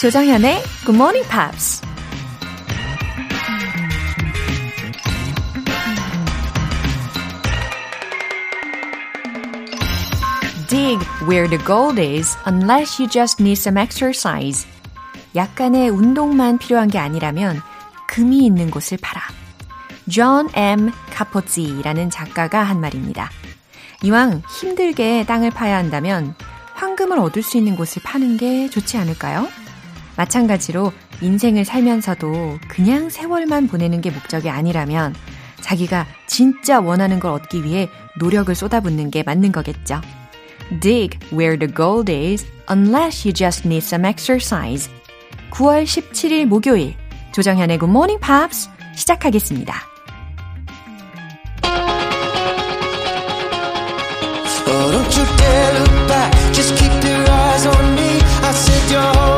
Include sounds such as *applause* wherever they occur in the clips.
조정현의 Good Morning Pops. Dig where the gold is unless you just need some exercise. 약간의 운동만 필요한 게 아니라면 금이 있는 곳을 파라. 존 M. 카포지라는 작가가 한 말입니다. 이왕 힘들게 땅을 파야 한다면 황금을 얻을 수 있는 곳을 파는 게 좋지 않을까요? 마찬가지로 인생을 살면서도 그냥 세월만 보내는 게 목적이 아니라면 자기가 진짜 원하는 걸 얻기 위해 노력을 쏟아붓는 게 맞는 거겠죠. Dig where the gold is unless you just need some exercise. 9월 17일 목요일 조정현의 Good Morning Pops 시작하겠습니다. Just keep your eyes on me. I said you're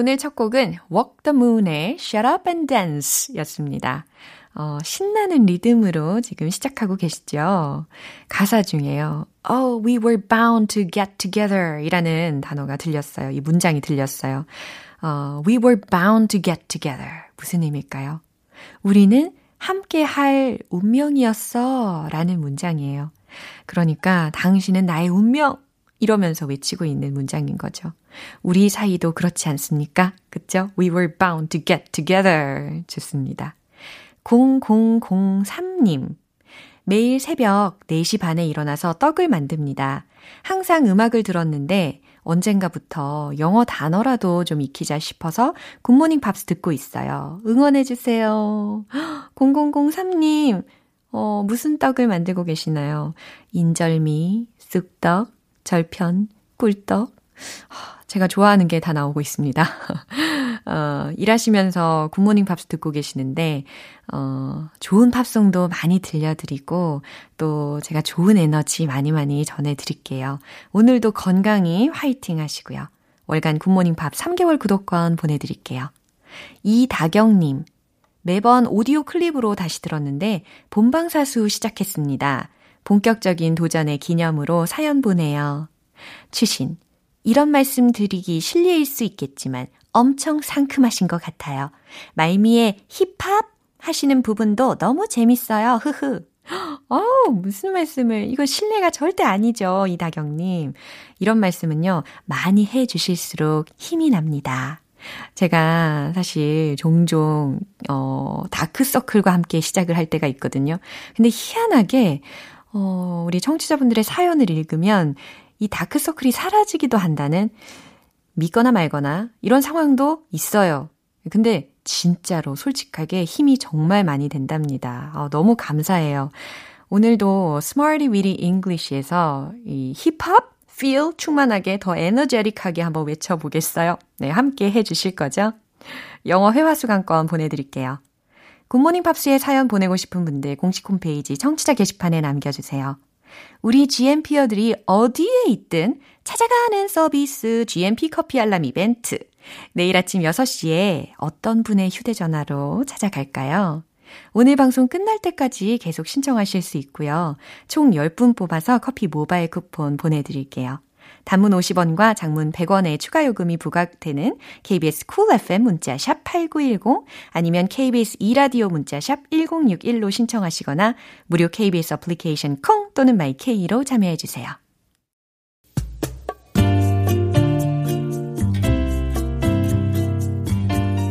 오늘 첫 곡은 Walk the Moon의 Shut Up and Dance 였습니다. 어, 신나는 리듬으로 지금 시작하고 계시죠? 가사 중에요. Oh, we were bound to get together 이라는 단어가 들렸어요. 이 문장이 들렸어요. 어, we were bound to get together. 무슨 의미일까요? 우리는 함께 할 운명이었어 라는 문장이에요. 그러니까 당신은 나의 운명 이러면서 외치고 있는 문장인 거죠. 우리 사이도 그렇지 않습니까? 그쵸? We were bound to get together. 좋습니다. 0003님. 매일 새벽 4시 반에 일어나서 떡을 만듭니다. 항상 음악을 들었는데 언젠가부터 영어 단어라도 좀 익히자 싶어서 굿모닝 팝스 듣고 있어요. 응원해주세요. *gasps* 0003님, 어, 무슨 떡을 만들고 계시나요? 인절미, 쑥떡, 절편, 꿀떡. 제가 좋아하는 게 다 나오고 있습니다. *laughs* 어, 일하시면서 Good Morning Pops 듣고 계시는데, 어, 좋은 팝송도 많이 들려드리고, 또 제가 좋은 에너지 많이 많이 전해드릴게요. 오늘도 건강히 화이팅 하시고요. 월간 Good Morning Pop 3개월 구독권 보내드릴게요. 이다경님, 매번 오디오 클립으로 다시 들었는데, 본방사수 시작했습니다. 본격적인 도전의 기념으로 사연 보내요. 추신, 이런 말씀 드리기 실례일 수 있겠지만 엄청 상큼하신 것 같아요. 말미에 힙합 하시는 부분도 너무 재밌어요. 흐흐. *gasps* 어우, 무슨 말씀을, 이거 실례가 절대 아니죠, 이다경님. 이런 말씀은요, 많이 해 주실수록 힘이 납니다. 제가 사실 종종, 어, 다크서클과 함께 시작을 할 때가 있거든요. 근데 희한하게, 어, 우리 청취자분들의 사연을 읽으면 이 다크서클이 사라지기도 한다는 믿거나 말거나 이런 상황도 있어요. 근데 진짜로 솔직하게 힘이 정말 많이 된답니다. 어, 너무 감사해요. 오늘도 Smarty Weedy English에서 이 힙합 feel 충만하게 더 에너제릭하게 한번 외쳐보겠어요. 네, 함께 해주실 거죠? 영어 회화 수강권 보내드릴게요. 굿모닝 팝스에 사연 보내고 싶은 분들 공식 홈페이지 청취자 게시판에 남겨주세요. 우리 GMP어들이 어디에 있든 찾아가는 서비스 GMP 커피 알람 이벤트. 내일 아침 6시에 어떤 분의 휴대전화로 찾아갈까요? 오늘 방송 끝날 때까지 계속 신청하실 수 있고요. 총 10분 뽑아서 커피 모바일 쿠폰 보내드릴게요. 단문 50원과 장문 100원의 추가 요금이 부각되는 KBS Cool FM 문자 샵 8910 아니면 KBS 2라디오 문자 샵 1061로 신청하시거나 무료 KBS 어플리케이션 콩 또는 마이케이로 참여해 주세요.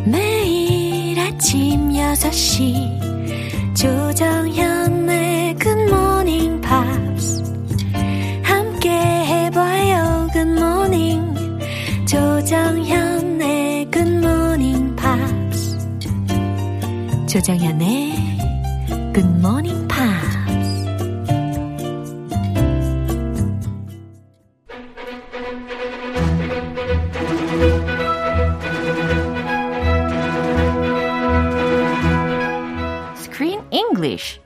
매일 아침 6시 조정현의 Good Morning 조정현의 Good Morning Pops 조정현의 Good Morning Pops English.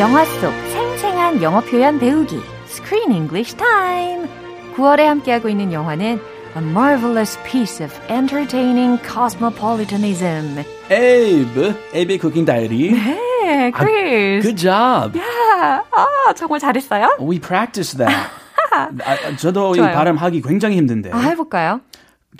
영화 속 생생한 영어 표현 배우기 Screen English Time 9월에 함께하고 있는 영화는 A marvelous piece of entertaining cosmopolitanism. Abe, Abe Cooking Diary. 네, Chris. good job. Yeah. 아, 정말 잘했어요? We practiced that. 아, 저도 이 발음하기 굉장히 힘든데. 아, 해볼까요?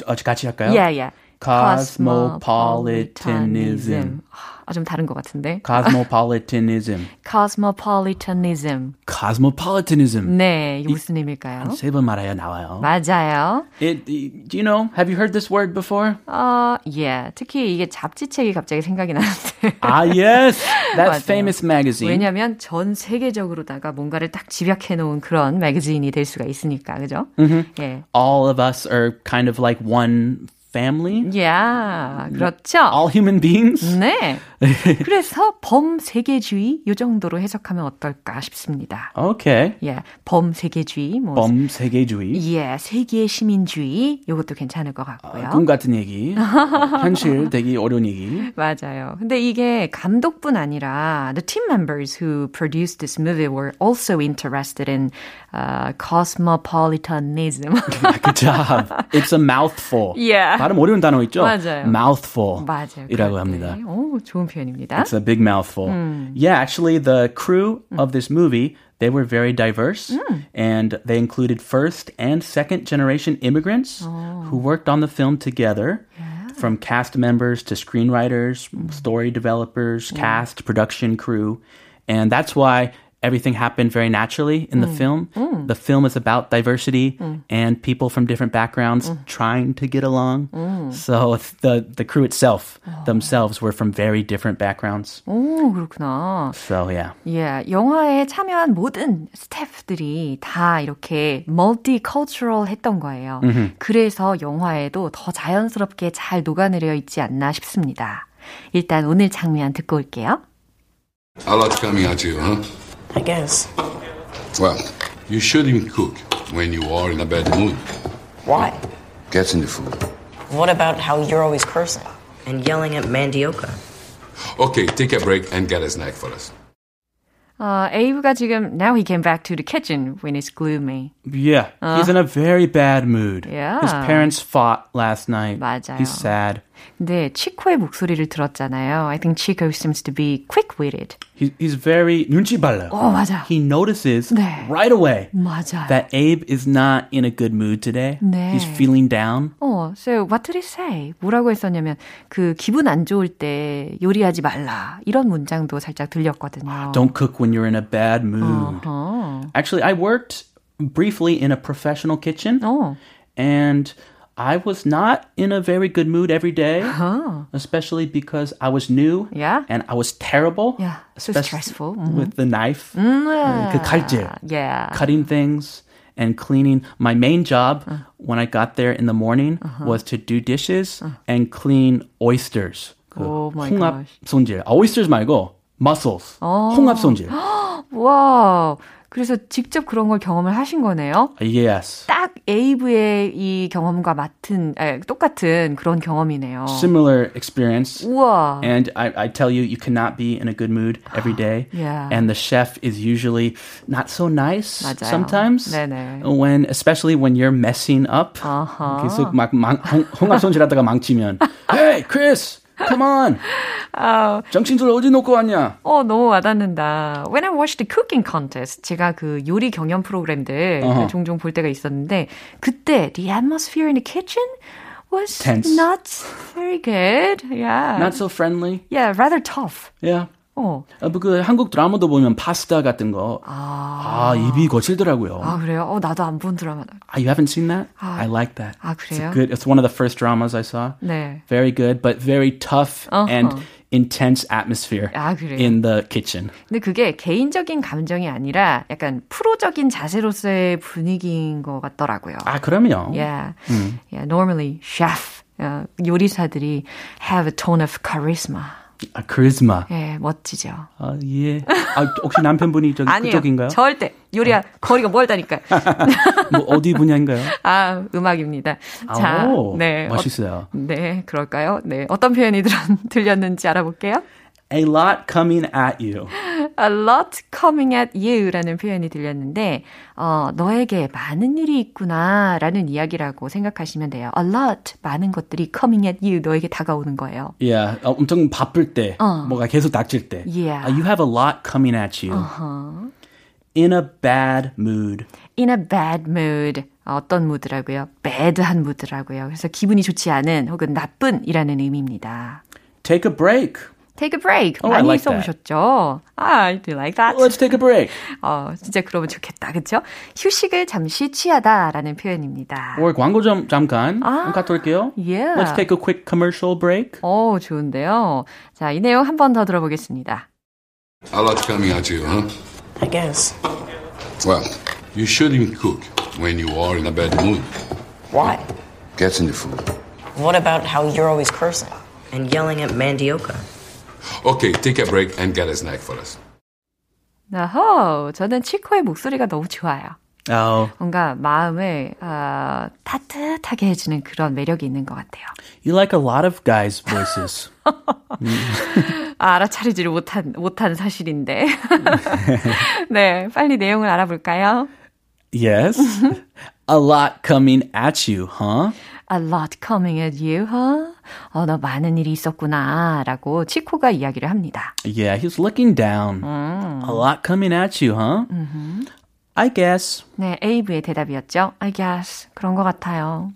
어, 같이 할까요? Yeah, yeah. Cosmopolitanism. 아, 좀 다른 것 같은데. Cosmopolitanism. Cosmopolitanism. Cosmopolitanism. 네, 이게 무슨 의미일까요? 세번 말해야 나와요. 맞아요. It, do you know? Have you heard this word before? 어, yeah. 특히 이게 잡지책이 갑자기 생각이 나는데. ah, yes. That famous magazine. 왜냐면 전 세계적으로다가 뭔가를 딱 집약해 놓은 그런 매거진이 될 수가 있으니까, 그죠? Mm-hmm. 예. All of us are kind of like one family. Yeah, 그렇죠. All human beings. 네. 그래서 범세계주의 요 정도로 해석하면 어떨까 싶습니다. Okay. 예, 범세계주의, 뭐 범세계주의. 예, 세계 시민주의 요것도 괜찮을 것 같고요. 아, 꿈 같은 얘기. 현실 되기 어려운 얘기. 맞아요. 근데 이게 감독뿐 아니라 the team members who produced this movie were also interested in uh, cosmopolitanism. Good job. It's a mouthful. Yeah. 발음 어려운 단어 있죠? 맞아요. mouthful. 맞아요. 이라고 합니다. 오, 좋은 표현입니다. It's a big mouthful. 음. Yeah, actually the crew of this movie they were very diverse 음. and they included first and second generation immigrants who worked on the film together. From cast members to screenwriters, story developers, cast, production crew. And that's why everything happened very naturally in the film. The film is about diversity and people from different backgrounds trying to get along. So the the crew itself themselves were from very different backgrounds. 오, 그렇구나. So yeah. 예, 영화에 참여한 모든 스태프들이 다 이렇게 멀티컬처럴 했던 거예요. 그래서 영화에도 더 자연스럽게 잘 녹아내려 있지 않나 싶습니다. 일단 오늘 장면 듣고 올게요. A lot coming at you, huh? I guess. Well, you shouldn't cook when you are in a bad mood. Why? Gets in the food. What about how you're always cursing and yelling at Mandioca? Okay, take a break and get a snack for us. 어, 에이브가 지금 now he came back to the kitchen when it's gloomy. Yeah, he's in a very bad mood. Yeah. His parents fought last night. 맞아요. He's sad. 근데 치코의 목소리를 들었잖아요. I think Chico seems to be quick-witted. He, he's very 눈치 빨라요. 어, 맞아. He notices 네. right away 맞아요. that Abe is not in a good mood today. 네. He's feeling down. 어, so what did he say? 뭐라고 했었냐면 그 기분 안 좋을 때 요리하지 말라 이런 문장도 살짝 들렸거든요. *gasps* Don't cook when you're in a bad mood. 어. Actually, I worked briefly in a professional kitchen, 어. and I was not in a very good mood every day, 어. especially because I was new Yeah. and I was terrible. Yeah, so especially stressful. Mhm. with the knife, 음, 그 칼질, Yeah. cutting things and cleaning. My main job when I got there in the morning was to do dishes and clean oysters. 그 Oh my 홍합 gosh. 손질. 아, oysters 말고 mussels. 홍합 손질. *gasps* 와. 그래서 직접 그런 걸 경험을 하신 거네요. Yes. 딱 에이브의 이 경험과 같은, 에, 똑같은 그런 경험이네요. Similar experience. 우와. And I, I tell you, you cannot be in a good mood every day. *gasps* Yeah. And the chef is usually not so nice 맞아요. sometimes. 네네. When, especially when you're messing up. 아하. 계속 막 망, 홍, 홍합 손질하다가 망치면, *laughs* Hey, Chris, Come on. 아, 정신줄 어디 놓고 왔냐? 어, 너무 와닿는다. When I watched the cooking contest, 제가 그 요리 경연 프로그램들 어허. 종종 볼 때가 있었는데, 그때 the atmosphere in the kitchen was Tense. not very good. Yeah. Not so friendly. yeah, rather tough. Yeah. 어. 아, 뭐그 한국 드라마도 보면 파스타 같은 거. 아, 입이 거칠더라고요. 아, 그래요? 어, 나도 안 본 드라마. Ah, you haven't seen that? 아. I like that. 아, It's 그래요? a good. It's one of the first dramas I saw. 네. Very good, but very tough Uh-huh. and intense atmosphere 아, in the kitchen. 근데 그게 개인적인 감정이 아니라 약간 프로적인 자세로서의 분위기인 것 같더라고요. 아, 그럼요. Yeah. Yeah, normally chef 어, 요리사들이 have a tone of charisma. 아, 카리스마. 예, 멋지죠. 아, 예. 아, 혹시 남편분이 저기 *laughs* 아니요. 그쪽인가요? 절대. 요리야 거리가 멀다니까요. *laughs* 뭐 어디 분야인가요? 아, 음악입니다. 자, 오, 네. 멋있어요. 어, 네, 그럴까요? 네. 어떤 표현이 들, 들렸는지 알아볼게요. A lot coming at you. A lot coming at you라는 표현이 들렸는데, 어, 너에게 많은 일이 있구나 라는 이야기라고 생각하시면 돼요. A lot, 많은 것들이 coming at you, 너에게 다가오는 거예요. Yeah, 어, 엄청 바쁠 때, 어. 뭐가 계속 닥칠 때. Yeah. Uh, you have a lot coming at you. Uh-huh. In a bad mood. In a bad mood. 어떤 무드라고요? bad한 무드라고요. 그래서 기분이 좋지 않은 혹은 나쁜이라는 의미입니다. Take a break. Take a break. Oh, I 많이 like that. 써보셨죠? 아, do you like that? Let's take a break. 어, 진짜 그러면 좋겠다. 그쵸? 휴식을 잠시 취하다라는 표현입니다. or 광고 좀 잠깐 아. 갔다 올게요. Yeah. Let's take a quick commercial break. 오, 좋은데요. 자, 이 내용 한 번 더 들어보겠습니다. A lot coming at you, huh? I guess. Well, you shouldn't cook when you are in a bad mood. Why? Gets in the food. What about how you're always cursing and yelling at Mandioka? Okay, take a break and get a snack for us. 어허, 저는 치코의 목소리가 너무 좋아요. Oh, 뭔가 마음을 어, 따뜻하게 해주는 그런 매력이 있는 것 같아요. you like a lot of guys' voices. 아, 알아차리지를 못한, 못한 사실인데. 네, 빨리 내용을 알아볼까요? yes. a lot coming at you, huh? A lot coming at you, huh? 어, 너 많은 일이 있었구나. 라고 치코가 이야기를 합니다. Yeah, he's looking down. A lot coming at you, huh? I guess. 네, 에이브의 대답이었죠. I guess. 그런 것 같아요.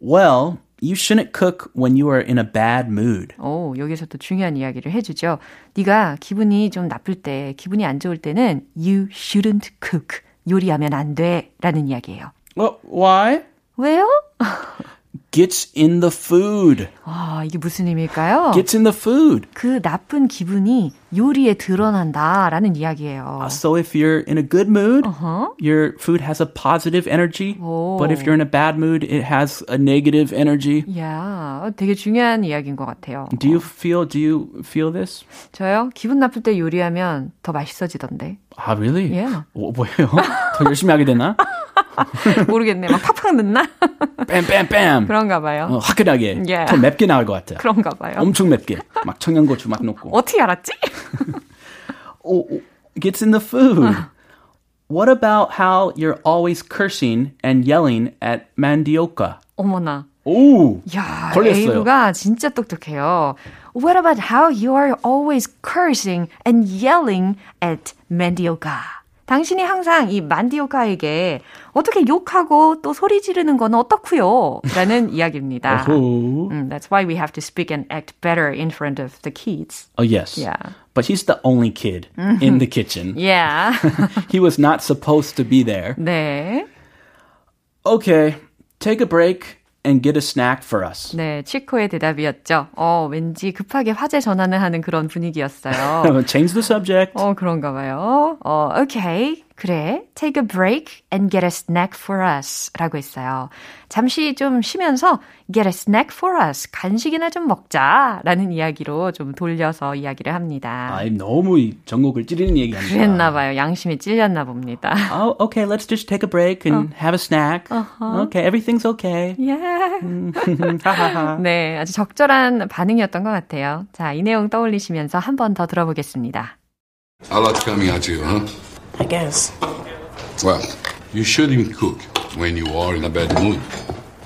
Well, you shouldn't cook when you are in a bad mood. 오, 여기서 또 중요한 이야기를 해주죠. 네가 기분이 좀 나쁠 때, 기분이 안 좋을 때는 you shouldn't cook. 요리하면 안 돼. 라는 이야기예요. Well, why? 왜요? Gets in the food. 아, 이게 무슨 의미일까요? Gets in the food. 그 나쁜 기분이 요리에 드러난다라는 이야기예요. So if you're in a good mood, Uh-huh. your food has a positive energy. 오. But if you're in a bad mood, it has a negative energy. 야, 되게 중요한 이야기인 것 같아요. Do you feel do you feel this? 저요? 기분 나쁠 때 요리하면 더 맛있어지던데. 아, really? Yeah. 어, 뭐예요? 더 열심히 하게 되나? 모르겠네. 막 팍팍 넣나? 뺨뺨뺨. 그런가 봐요. 어, 화끈하게. Yeah. 더 맵게 나올 것 같아. 그런가 봐요. 엄청 맵게. 막 청양고추 막 넣고. 어떻게 알았지? Oh, oh, gets in the food. What about how you're always cursing and yelling at mandioca? 어머나. 오, 야, 걸렸어요. 에이브가 진짜 똑똑해요. What about how you are always cursing and yelling at Mandioca? 당신이 항상 이 만디오카에게 어떻게 욕하고 또 소리 지르는 건 어떻고요? 라는 이야기입니다. Oh. 음, that's why we have to speak and act better in front of the kids. Oh, yes. Yeah. But he's the only kid in the kitchen. Yeah. he was not supposed to be there. 네. Okay, take a break and get a snack for us. 네, 치코의 대답이었죠. 어, 왠지 급하게 화제 전환을 하는 그런 분위기였어요. *laughs* Change the subject. 어, 그런가 봐요. 어, okay. 그래. Take a break and get a snack for us. 라고 했어요. 잠시 좀 쉬면서 get a snack for us. 간식이나 좀 먹자. 라는 이야기로 좀 돌려서 이야기를 합니다. 아, 너무 이 전곡을 찌르는 얘기 아니야. 그랬나 봐요. 양심에 찔렸나 봅니다. Oh, okay, let's just take a break and have a snack. Okay, everything's okay. Yeah. 네, 아주 적절한 반응이었던 것 같아요. 자, 이 내용 떠올리시면서 한 번 더 들어보겠습니다. A lot coming at you, huh? I guess. Well, you shouldn't cook when you are in a bad mood.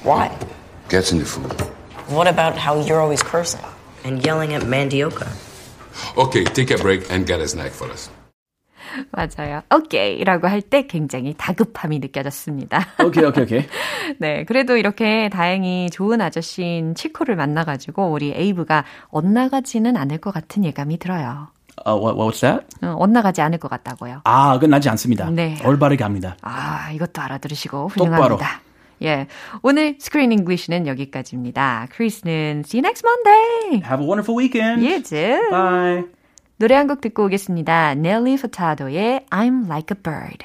Why? Gets in the food. What about how you're always cursing and yelling at Mandioka? Okay, take a break and get a snack for us. 맞아요. 오케이 라고 할 때 굉장히 다급함이 느껴졌습니다. 오케이, 오케이, 오케이. 네, 그래도 이렇게 다행히 좋은 아저씨인 치코를 만나가지고 우리 에이브가 엇나가지는 않을 것 같은 예감이 들어요. Uh, what, what's that? 어, 엇나가지 않을 것 같다고요. 아, 그건 나지 않습니다. 네. 올바르게 합니다. 아, 이것도 알아들으시고 똑바로. 훌륭합니다. 예. 오늘 Screen English는 여기까지입니다. 크리스는 see you next Monday. Have a wonderful weekend. You too. Bye. 노래 한 곡 듣고 오겠습니다. 넬리 퍼타도의 I'm Like a Bird.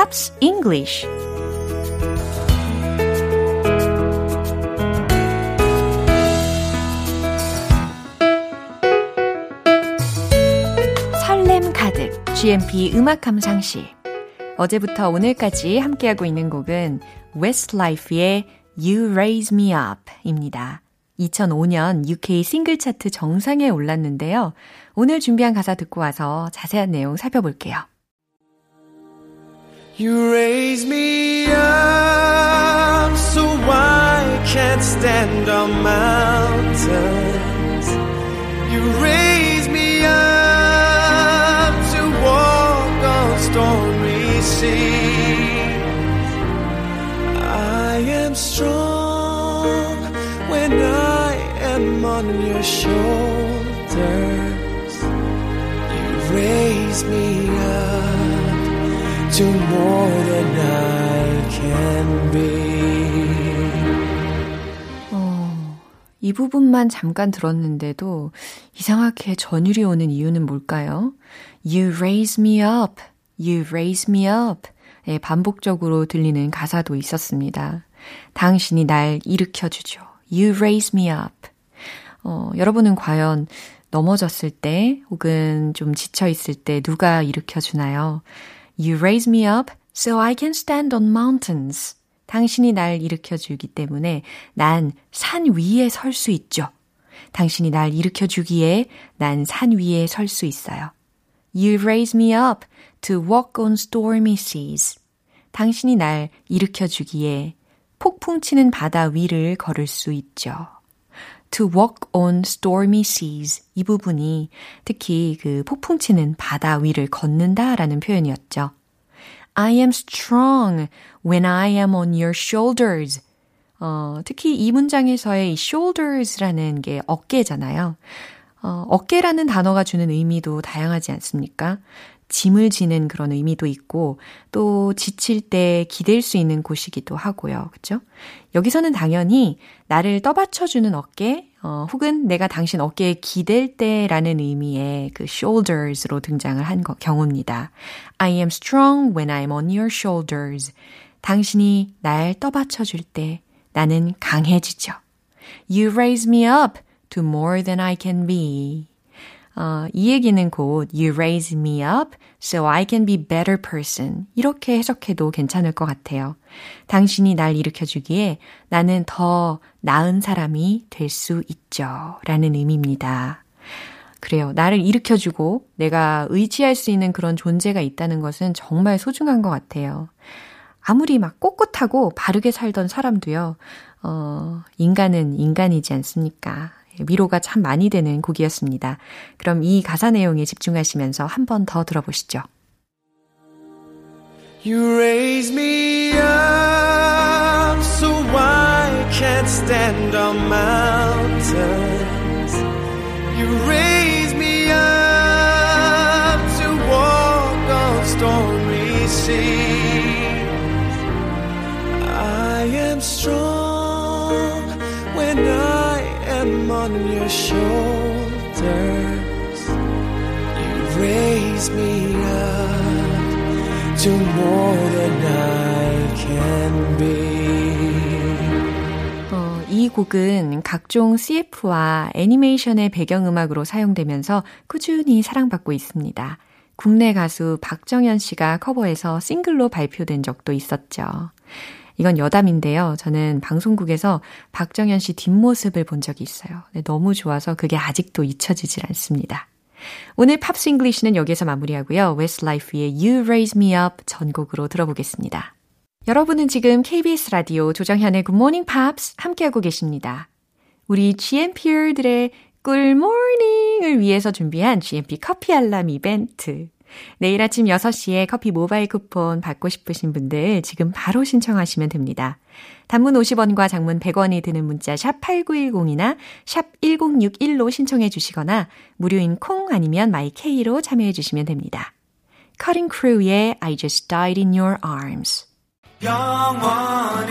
Pops English 설렘 가득 GMP 음악 감상실 어제부터 오늘까지 함께하고 있는 곡은 Westlife의 You Raise Me Up입니다. 2005년 UK 싱글 차트 정상에 올랐는데요. 오늘 준비한 가사 듣고 와서 자세한 내용 살펴볼게요. You raise me up so I can't stand on mountains. You raise me up to walk on stormy seas. I am strong when I am on your shoulders. You raise me up to more than I can be. 어, 이 부분만 잠깐 들었는데도 이상하게 전율이 오는 이유는 뭘까요? You raise me up. You raise me up. 예, 반복적으로 들리는 가사도 있었습니다. 당신이 날 일으켜주죠. You raise me up. 어, 여러분은 과연 넘어졌을 때 혹은 좀 지쳐있을 때 누가 일으켜주나요? You raise me up so I can stand on mountains. 당신이 날 일으켜 주기 때문에 난 산 위에 설 수 있죠. 당신이 날 일으켜 주기에 난 산 위에 설 수 있어요. You raise me up to walk on stormy seas. 당신이 날 일으켜 주기에 폭풍 치는 바다 위를 걸을 수 있죠. To walk on stormy seas. 이 부분이 특히 그 폭풍 치는 바다 위를 걷는다라는 표현이었죠. I am strong when I am on your shoulders. 어, 특히 이 문장에서의 이 shoulders라는 게 어깨잖아요. 어, 어깨라는 단어가 주는 의미도 다양하지 않습니까? 짐을 지는 그런 의미도 있고 또 지칠 때 기댈 수 있는 곳이기도 하고요. 그렇죠? 여기서는 당연히 나를 떠받쳐 주는 어깨 어, 혹은 내가 당신 어깨에 기댈 때라는 의미의 그 shoulders로 등장을 한 거, 경우입니다. I am strong when I'm on your shoulders. 당신이 날 떠받쳐 줄 때 나는 강해지죠. You raise me up to more than I can be. 어, 이 얘기는 곧 You raise me up so I can be better person. 이렇게 해석해도 괜찮을 것 같아요. 당신이 날 일으켜주기에 나는 더 나은 사람이 될 수 있죠. 라는 의미입니다. 그래요. 나를 일으켜주고 내가 의지할 수 있는 그런 존재가 있다는 것은 정말 소중한 것 같아요. 아무리 막 꼿꼿하고 바르게 살던 사람도요, 어, 인간은 인간이지 않습니까? 위로가 참 많이 되는 곡이었습니다. 그럼 이 가사 내용에 집중하시면서 한 번 더 들어보시죠. You raise me up so I can't stand on mountains. You raise me up to walk on stormy seas. On your shoulders. You raise me up to more than I can be. 곡은 각종 CF와 애니메이션의 배경음악으로 사용되면서 꾸준히 사랑받고 있습니다. 국내 가수 박정현 씨가 커버해서 싱글로 발표된 적도 있었죠. 이건 여담인데요. 저는 방송국에서 박정현 씨 뒷모습을 본 적이 있어요. 너무 좋아서 그게 아직도 잊혀지질 않습니다. 오늘 Pops English는 여기서 마무리하고요. 웨스트라이프의 You Raise Me Up 전곡으로 들어보겠습니다. 여러분은 지금 KBS 라디오 조정현의 Good Morning Pops 함께하고 계십니다. 우리 GMP들의 꿀모닝을 위해서 준비한 GMP 커피 알람 이벤트. 내일 아침 6시에 커피 모바일 쿠폰 받고 싶으신 분들 지금 바로 신청하시면 됩니다. 단문 50원과 장문 100원이 드는 문자 샵 8910이나 샵 1061로 신청해 주시거나 무료인 콩 아니면 마이케이로 참여해 주시면 됩니다. Cutting Crew의 I Just Died in Your Arms 영원이란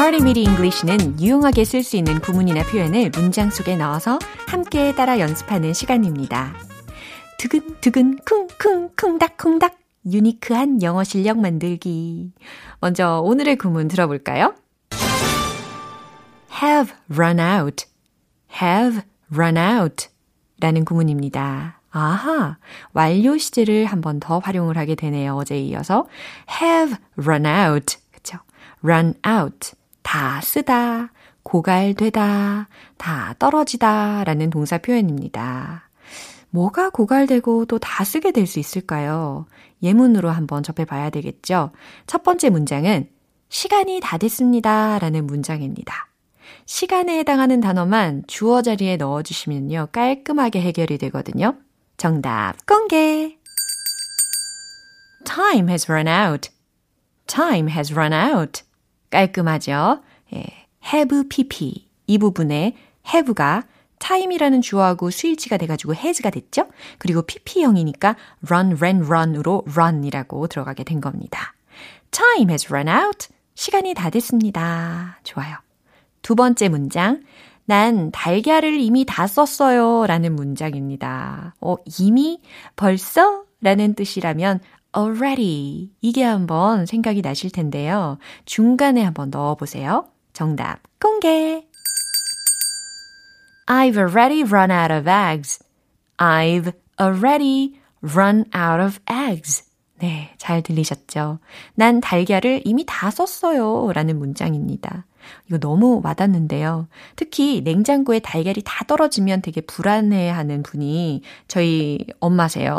Smarty Weedy English는 유용하게 쓸 수 있는 구문이나 표현을 문장 속에 넣어서 함께 따라 연습하는 시간입니다. 두근두근 쿵쿵 쿵닥쿵닥 유니크한 영어 실력 만들기. 먼저 오늘의 구문 들어볼까요? have run out, have run out 라는 구문입니다. 아하, 완료 시제를 한 번 더 활용을 하게 되네요. 어제에 이어서 have run out. 그쵸? run out. 다 쓰다, 고갈되다, 다 떨어지다 라는 동사 표현입니다. 뭐가 고갈되고 또 다 쓰게 될 수 있을까요? 예문으로 한번 접해봐야 되겠죠? 첫 번째 문장은 시간이 다 됐습니다 라는 문장입니다. 시간에 해당하는 단어만 주어 자리에 넣어주시면요. 깔끔하게 해결이 되거든요. 정답 공개! Time has run out. Time has run out. 깔끔하죠? 예, have pp 이 부분에 have가 time이라는 주어하고 스위치가 돼가지고 has가 됐죠? 그리고 pp형이니까 run, ran, run으로 run이라고 들어가게 된 겁니다. Time has run out. 시간이 다 됐습니다. 좋아요. 두 번째 문장. 난 달걀을 이미 다 썼어요. 라는 문장입니다. 어, 이미? 벌써? 라는 뜻이라면 already. 이게 한번 생각이 나실 텐데요. 중간에 한번 넣어 보세요. 정답 공개. I've already run out of eggs. I've already run out of eggs. 네, 잘 들리셨죠? 난 달걀을 이미 다 썼어요. 라는 문장입니다. 이거 너무 와닿는데요. 특히 냉장고에 달걀이 다 떨어지면 되게 불안해하는 분이 저희 엄마세요.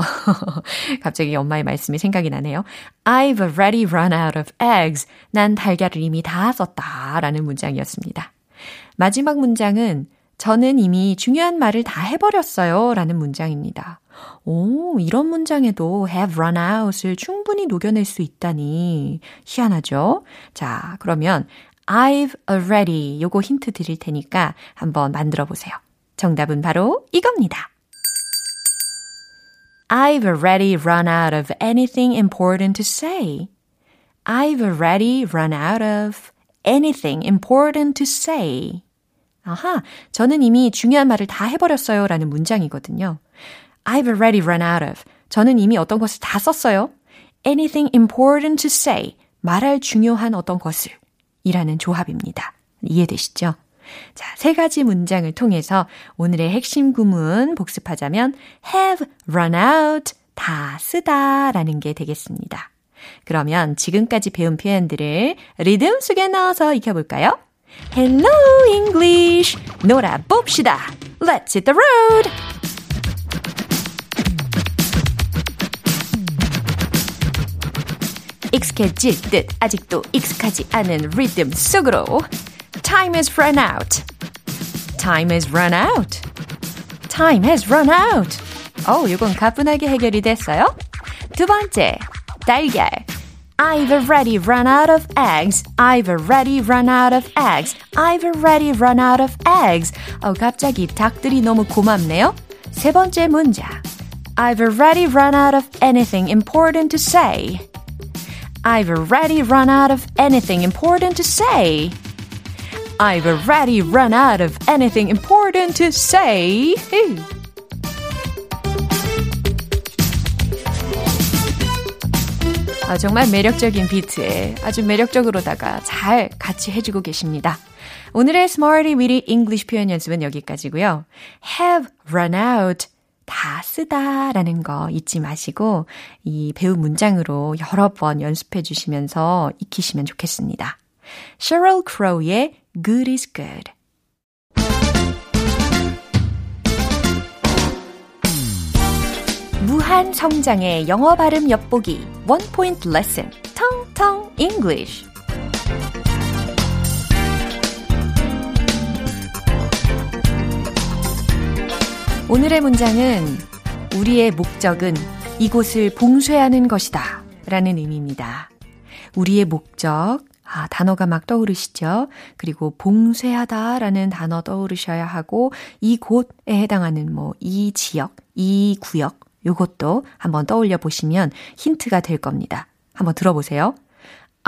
*laughs* 갑자기 엄마의 말씀이 생각이 나네요. I've already run out of eggs. 난 달걀을 이미 다 썼다. 라는 문장이었습니다. 마지막 문장은 저는 이미 중요한 말을 다 해버렸어요. 라는 문장입니다. 오, 이런 문장에도 have run out을 충분히 녹여낼 수 있다니 희한하죠? 자, 그러면 I've already 요거 힌트 드릴 테니까 한번 만들어 보세요. 정답은 바로 이겁니다. I've already run out of anything important to say. I've already run out of anything important to say. 아하, 저는 이미 중요한 말을 다 해버렸어요 라는 문장이거든요. I've already run out of. 저는 이미 어떤 것을 다 썼어요. Anything important to say. 말할 중요한 어떤 것을. 이라는 조합입니다. 이해되시죠? 자, 세 가지 문장을 통해서 오늘의 핵심 구문 복습하자면 have run out 다 쓰다 라는 게 되겠습니다. 그러면 지금까지 배운 표현들을 리듬 속에 넣어서 익혀볼까요? Hello English! 놀아봅시다! Let's hit the road! 익숙해질 듯 아직도 익숙하지 않은 리듬 속으로 Time has run out. Time has run out. Time has run out. 어, 이건 가뿐하게 해결이 됐어요. 두 번째, 달걀. I've already run out of eggs. I've already run out of eggs. I've already run out of eggs. 어, 갑자기 닭들이 너무 고맙네요. 세 번째 문장. I've already run out of anything important to say. I've already run out of anything important to say. I've already run out of anything important to say. 아, 정말 매력적인 비트에 아주 매력적으로다가 잘 같이 해주고 계십니다. 오늘의 Smarty Weedy English 표현 연습은 여기까지고요. have run out 다 쓰다 라는 거 잊지 마시고 이 배운 문장으로 여러 번 연습해 주시면서 익히시면 좋겠습니다. Sheryl Crow의 Good is Good 무한 성장의 영어 발음 엿보기 One Point Lesson 텅텅 English 오늘의 문장은 우리의 목적은 이곳을 봉쇄하는 것이다 라는 의미입니다. 우리의 목적, 아, 단어가 막 떠오르시죠? 그리고 봉쇄하다 라는 단어 떠오르셔야 하고 이곳에 해당하는 뭐 이 지역, 이 구역 요것도 한번 떠올려 보시면 힌트가 될 겁니다. 한번 들어보세요.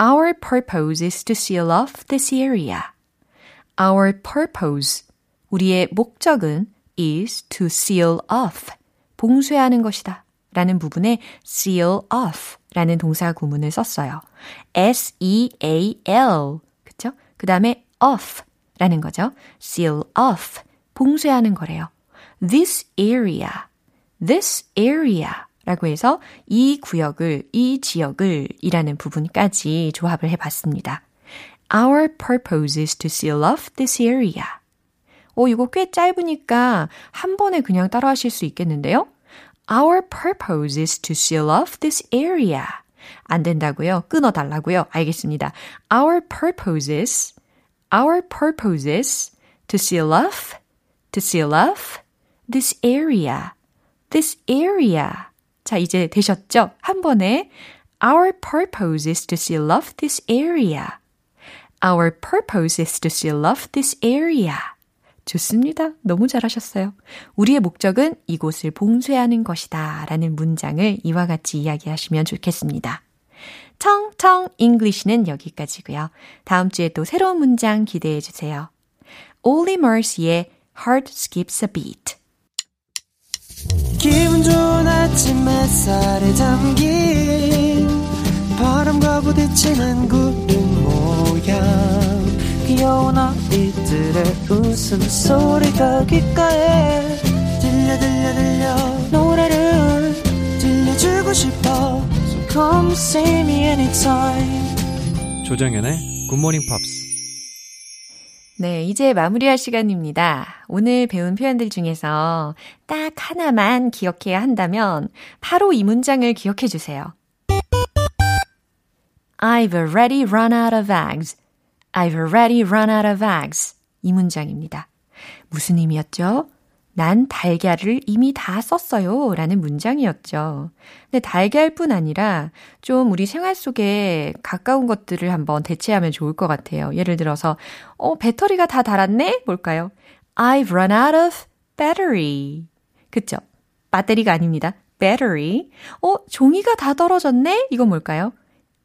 Our purpose is to seal off this area. Our purpose. 우리의 목적은 is to seal off. 봉쇄하는 것이다. 라는 부분에 seal off 라는 동사 구문을 썼어요. S-E-A-L. 그쵸? 그 다음에 off 라는 거죠. seal off. 봉쇄하는 거래요. This area. This area. 라고 해서 이 구역을, 이 지역을 이라는 부분까지 조합을 해봤습니다. Our purpose is to seal off this area. 오, 이거 꽤 짧으니까 한 번에 그냥 따라 하실 수 있겠는데요? Our purpose is to seal off this area. 안 된다고요? 끊어달라고요? 알겠습니다. Our purpose is, our purpose is to seal off, to seal off this area, this area. 자, 이제 되셨죠? 한 번에 Our purpose is to seal off this area. Our purpose is to seal off this area. 좋습니다. 너무 잘하셨어요. 우리의 목적은 이곳을 봉쇄하는 것이다. 라는 문장을 이와 같이 이야기하시면 좋겠습니다. 텅텅 English는 여기까지고요. 다음 주에 또 새로운 문장 기대해 주세요. Olly Murs의 Heart Skips a Beat. 기분 좋은 아침 햇살에 담긴 바람과 부딪히는 모양 귀여운 아이들의 웃음소리가 귓가에 들려 들려 들려 노래를 들려주고 싶어 So come see me anytime 조정연의 굿모닝 팝스 네, 이제 마무리할 시간입니다. 오늘 배운 표현들 중에서 딱 하나만 기억해야 한다면 바로 이 문장을 기억해 주세요. I've already run out of eggs. I've already run out of eggs. 이 문장입니다. 무슨 의미였죠? 난 달걀을 이미 다 썼어요. 라는 문장이었죠. 근데 달걀뿐 아니라 좀 우리 생활 속에 가까운 것들을 한번 대체하면 좋을 것 같아요. 예를 들어서, 어, 배터리가 다 닳았네? 뭘까요? I've run out of battery. 그쵸? 배터리가 아닙니다. battery. 어, 종이가 다 떨어졌네? 이건 뭘까요?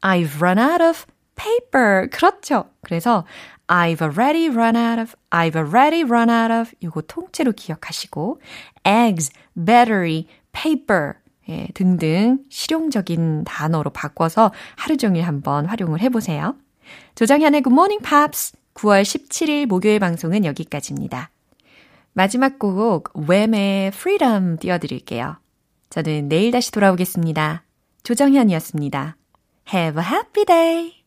I've run out of paper. 그렇죠. 그래서 I've already run out of, I've already run out of 요거 통째로 기억하시고 eggs, battery, paper 예, 등등 실용적인 단어로 바꿔서 하루 종일 한번 활용을 해보세요. 조정현의 Good Morning Pops 9월 17일 목요일 방송은 여기까지입니다. 마지막 곡 웸의 Freedom 띄워드릴게요. 저는 내일 다시 돌아오겠습니다. 조정현이었습니다. Have a happy day!